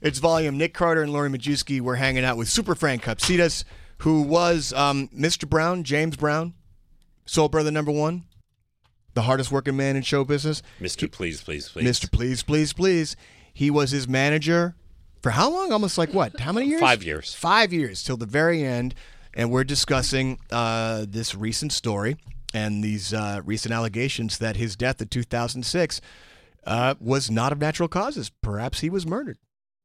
It's volume. Nik Carter and Lori Majewski were hanging out with Super Frank Copsidas, who was um, Mr. Brown, James Brown, Soul Brother number one, the hardest working man in show business. Mr. Please, please, please. Mr. Please, please, please. He was his manager for how long? Almost like what? How many years? Five years. Five years till the very end. And we're discussing uh, this recent story and these uh, recent allegations that his death in 2006 uh, was not of natural causes. Perhaps he was murdered.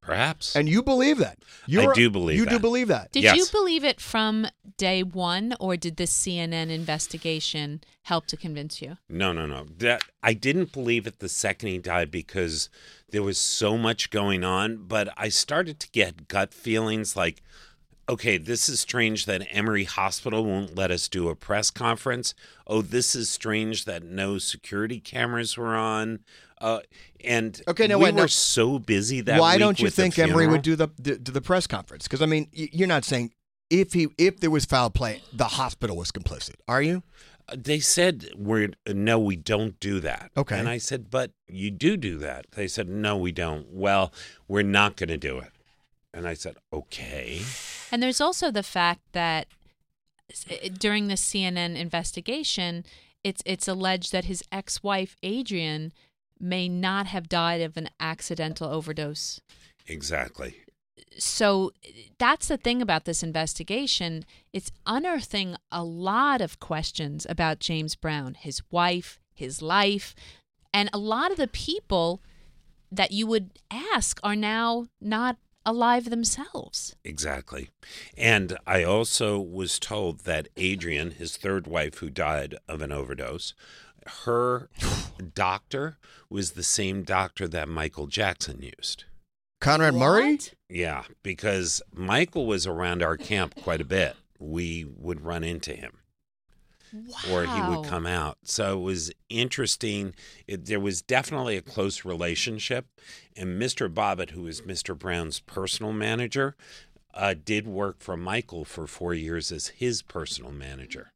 Perhaps. And you believe that? You're, do believe You do that. believe that? Did Yes. you believe it from day one, or did this CNN investigation help to convince you? No, no, no. That I didn't believe it the second he died because there was so much going on, but I started to get gut feelings like okay, this is strange that Emory Hospital won't let us do a press conference. Oh, this is strange that no security cameras were on. Uh, and Okay, now we wait, were now- so busy that Why don't you think Emory would do the, the do the press conference? Because I mean, you're not saying if he if there was foul play, the hospital was complicit, are you? They said we're no, we don't do that. Okay. and I said, but you do do that. They said, no, we don't. Well, we're not going to do it. And I said, okay. And there's also the fact that during the CNN investigation, it's it's alleged that his ex-wife Adrienne may not have died of an accidental overdose. Exactly. So that's the thing about this investigation. It's unearthing a lot of questions about James Brown, his wife, his life, and a lot of the people that you would ask are now not alive themselves. Exactly. And I also was told that Adrienne, his third wife who died of an overdose, her doctor was the same doctor that Michael Jackson used. Conrad Murray? Yeah, because Michael was around our camp quite a bit. We would run into him. Or he would come out. So it was interesting. It, there was definitely a close relationship. And Mr. Bobbit, who was Mr. Brown's personal manager, uh, did work for Michael for four years as his personal manager.